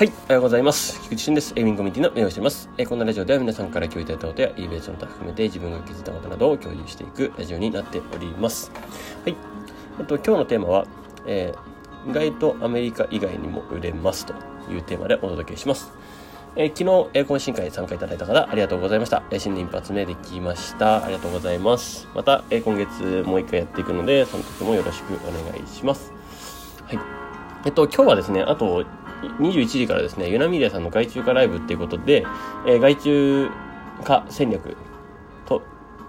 はい、おはようございます。菊池俊です。エイミンコミュニティの運営をしています。えーこのラジオでは皆さんから共有いただいたことや、イベントの他含めて自分が気づいたことなどを共有していくラジオになっております。はい。えっと、今日のテーマは、えー意外とアメリカ以外にも売れますというテーマでお届けします。えー昨日、えー懇親会参加いただいた方、ありがとうございました。えー新年一発目できました。ありがとうございます。また、えー今月もう一回やっていくので、その時もよろしくお願いします。はい。えっと、今日はですね、あと21時からですね、ユナミディアさんの外注化ライブっていうことで、えー外注化戦略と、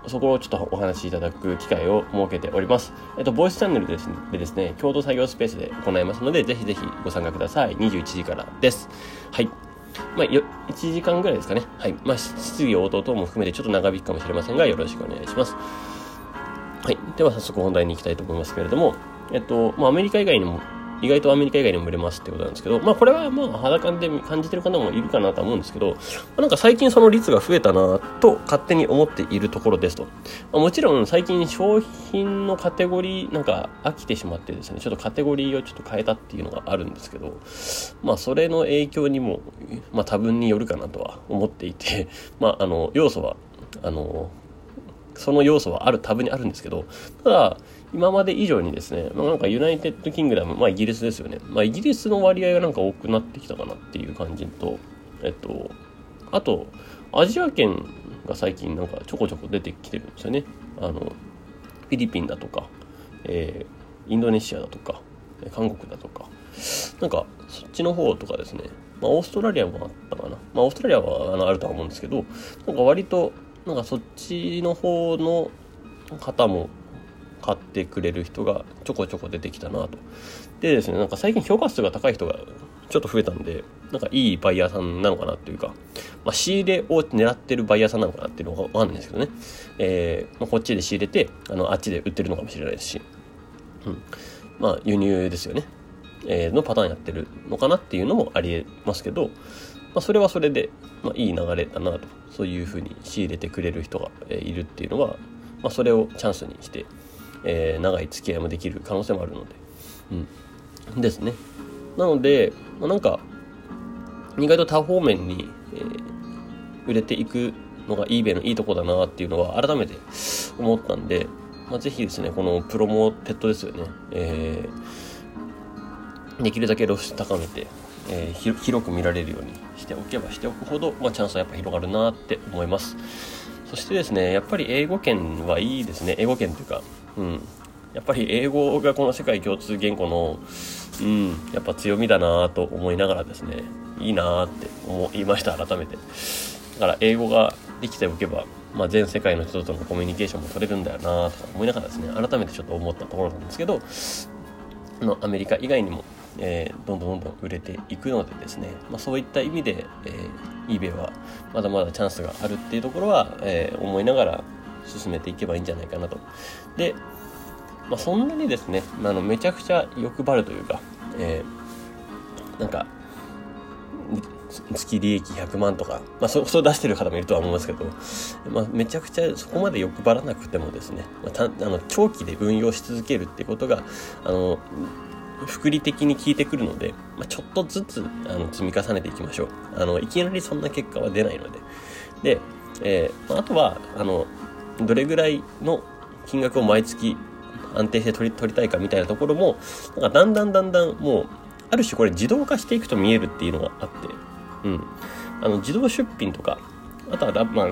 そこをちょっとお話しいただく機会を設けております。えっと、ボイスチャンネルでですね、でですね共同作業スペースで行いますので、ぜひぜひご参加ください。21時からです。はい。まあ、よ1時間ぐらいですかね。はい。まあ、質疑応答等も含めてちょっと長引くかもしれませんが、よろしくお願いします。はい。では早速本題に行きたいと思いますけれども、えっと、まあ、アメリカ以外にも、意外とアメリカ以外にも売れますってことなんですけど、まあ、これはまあ、肌感で感じてる方もいるかなと思うんですけど、まあなんか最近その率が増えたなと勝手に思っているところですと。まあもちろん最近商品のカテゴリー、なんか飽きてしまってですね、ちょっとカテゴリーをちょっと変えたっていうのがあるんですけど、まあ、それの影響にも、まあ、多分によるかなとは思っていて、まあ、あの、要素は、あの、その要素はある、多分にあるんですけど、ただ、今まで以上にですね、まあ、なんか United Kingdom、まあイギリスですよね。まあイギリスの割合がなんか多くなってきたかなっていう感じと、えっと、あと、アジア圏が最近なんかちょこちょこ出てきてるんですよね。あの、フィリピンだとか、えーインドネシアだとか、韓国だとか、なんかそっちの方とかですね、まあオーストラリアもあったかな。まあオーストラリアはあのあるとは思うんですけど、なんか割と、なんかそっちの方の方も買ってくれる人がちょこちょこ出てきたなと。でですね、なんか最近評価数が高い人がちょっと増えたんで、なんかいいバイヤーさんなのかなっていうか、まあ、仕入れを狙ってるバイヤーさんなのかなっていうのがわかんないんですけどね。えーまあ、こっちで仕入れて、あの、あっちで売ってるのかもしれないですし、うん。まあ、輸入ですよね。えーのパターンやってるのかなっていうのもありえますけど、まあ、それはそれで、まあ、いい流れだなと。そういうふうに仕入れてくれる人が、いるっていうのは、まあ、それをチャンスにして、えー長い付き合いもできる可能性もあるので、うん、ですね。なので、まあ、なんか、意外と多方面に、えー売れていくのが eBay のいいとこだなっていうのは改めて思ったんで、まあ、ぜひですね、このプロモテッドですよね。えーできるだけ露出高めて、えー広く見られるようにしておけばしておくほど、まあ、チャンスはやっぱ広がるなって思います。そしてですね、やっぱり英語圏はいいですね。英語圏というか、うん。やっぱり英語がこの世界共通言語の、うん、やっぱ強みだなと思いながらですね、いいなって思いました、改めて。だから英語ができておけば、まあ、全世界の人とのコミュニケーションも取れるんだよなとか思いながらですね、改めてちょっと思ったところなんですけど、のアメリカ以外にも、えーどんどんどんどん売れていくのでですね、まあ、そういった意味で、えー、eBay はまだまだチャンスがあるっていうところは、えー思いながら進めていけばいいんじゃないかなと。で、まあ、そんなにですね、あのめちゃくちゃ欲張るというか、えーなんか、月利益100万とか、まあ、そそう出してる方もいるとは思いますけど、まあ、めちゃくちゃそこまで欲張らなくてもですね、まあ、たあの長期で運用し続けるってことがあの複利的に効いてくるので、まあ、ちょっとずつあの積み重ねていきましょう。あのいきなりそんな結果は出ないので。で、えーまあ、あとはあのどれぐらいの金額を毎月安定して取り取りたいかみたいなところもなんかだんだんだんだんもうある種これ自動化していくと見えるっていうのがあって。うん、あの自動出品とかあとは、まあ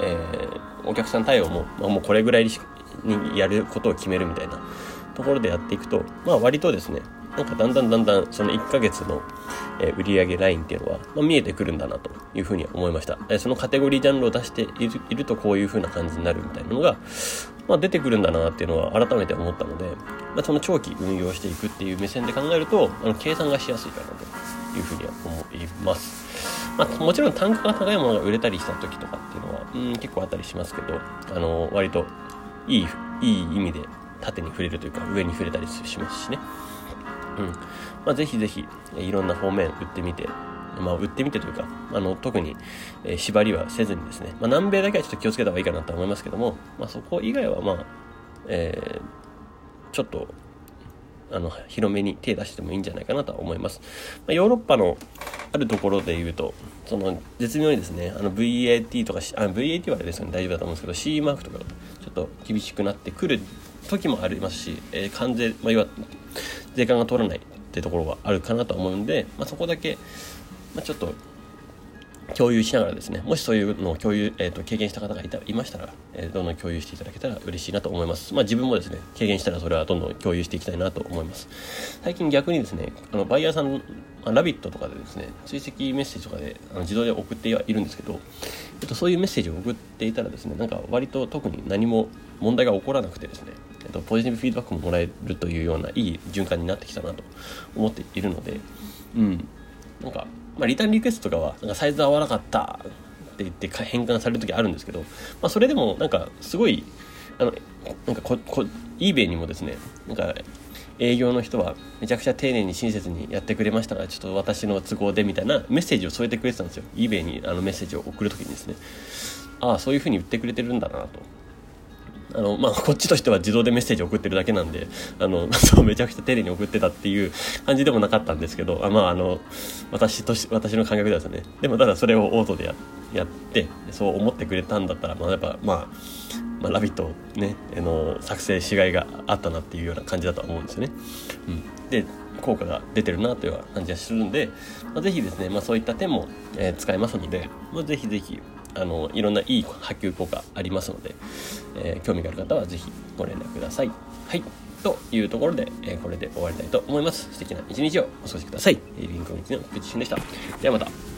えーお客さん対応も、まあ、もうこれぐらいにやることを決めるみたいな。ところでやっていくと、まあ、割とですねなんかだんだんだんだんその1ヶ月の、え売上ラインっていうのは、ま、見えてくるんだなというふうに思いました、そのカテゴリージャンルを出しているいるとこういうふうな感じになるみたいなのが、まあ、出てくるんだなっていうのは改めて思ったので、まあ、その長期運用していくっていう目線で考えるとあの計算がしやすいかなというふうには思います。まあ、もちろん単価が高いものが売れたりした時とかっていうのは、うん、結構あったりしますけど、あの、割といい、いい意味で縦に触れるというか上に触れたりしますしね。うん。まあ、ぜひぜひ、いろんな方面売ってみて、まあ、売ってみてというか、あの、特に、え縛りはせずにですね、まあ、南米だけはちょっと気をつけた方がいいかなと思いますけども、まあ、そこ以外は、まあ、えーちょっと、あの、広めに手出してもいいんじゃないかなとは思います。ま、ヨーロッパの、あるところで言うとその絶妙にですねあの VAT とかあ VAT はあれですよね大丈夫だと思うんですけど C マークとかちょっと厳しくなってくる時もありますし、えー、関税、まあ、いわ税関が通らないってところがあるかなと思うんで、まあ、そこだけ、まあ、ちょっと共有しながらですねもしそういうのを共有、えーと、経験した方がいたいましたら、えー、どんどん共有していただけたら嬉しいなと思います。まあ自分もですね経験したらそれはどんどん共有していきたいなと思います。最近逆にですねあのバイヤーさんラビットとかでですね追跡メッセージとかであの自動で送ってはいるんですけど、えっと、そういうメッセージを送っていたらですねなんか割と特に何も問題が起こらなくてですね、えっと、ポジティブフィードバックももらえるというようないい循環になってきたなと思っているのでうん。なんかまあ、リターンリクエストとかはなんかサイズ合わなかったって言って変換される時あるんですけど、まあ、それでもなんかすごいあのなんかここ eBay にもですねなんか営業の人はめちゃくちゃ丁寧に親切にやってくれましたがちょっと私の都合でみたいなメッセージを添えてくれてたんですよ。eBay にあのメッセージを送る時にですね。ああそういうふうに言ってくれてるんだなと。あの、まあ、こっちとしては自動でメッセージ送ってるだけなんで、あの、そう、めちゃくちゃ丁寧に送ってたっていう感じでもなかったんですけど、あまあ、あの、私とし、私の感覚ではですね。でも、ただそれをオートでややって、そう思ってくれたんだったら、まあ、やっぱ、まあ、まあ、ラビットね、あの、作成しがいがあったなっていうような感じだと思うんですよね。うん。で、効果が出てるなという感じがするんで、まあ、ぜひですね、まあ、そういった点も、えー、使えますので、まあ、ぜひぜひあのいろんないい波及効果ありますので、えー、興味がある方は是非ご連絡ください。はいというところで、えー、これで終わりたいと思います。素敵な一日をお過ごしください。リンクの道の菊池俊でした。ではまた。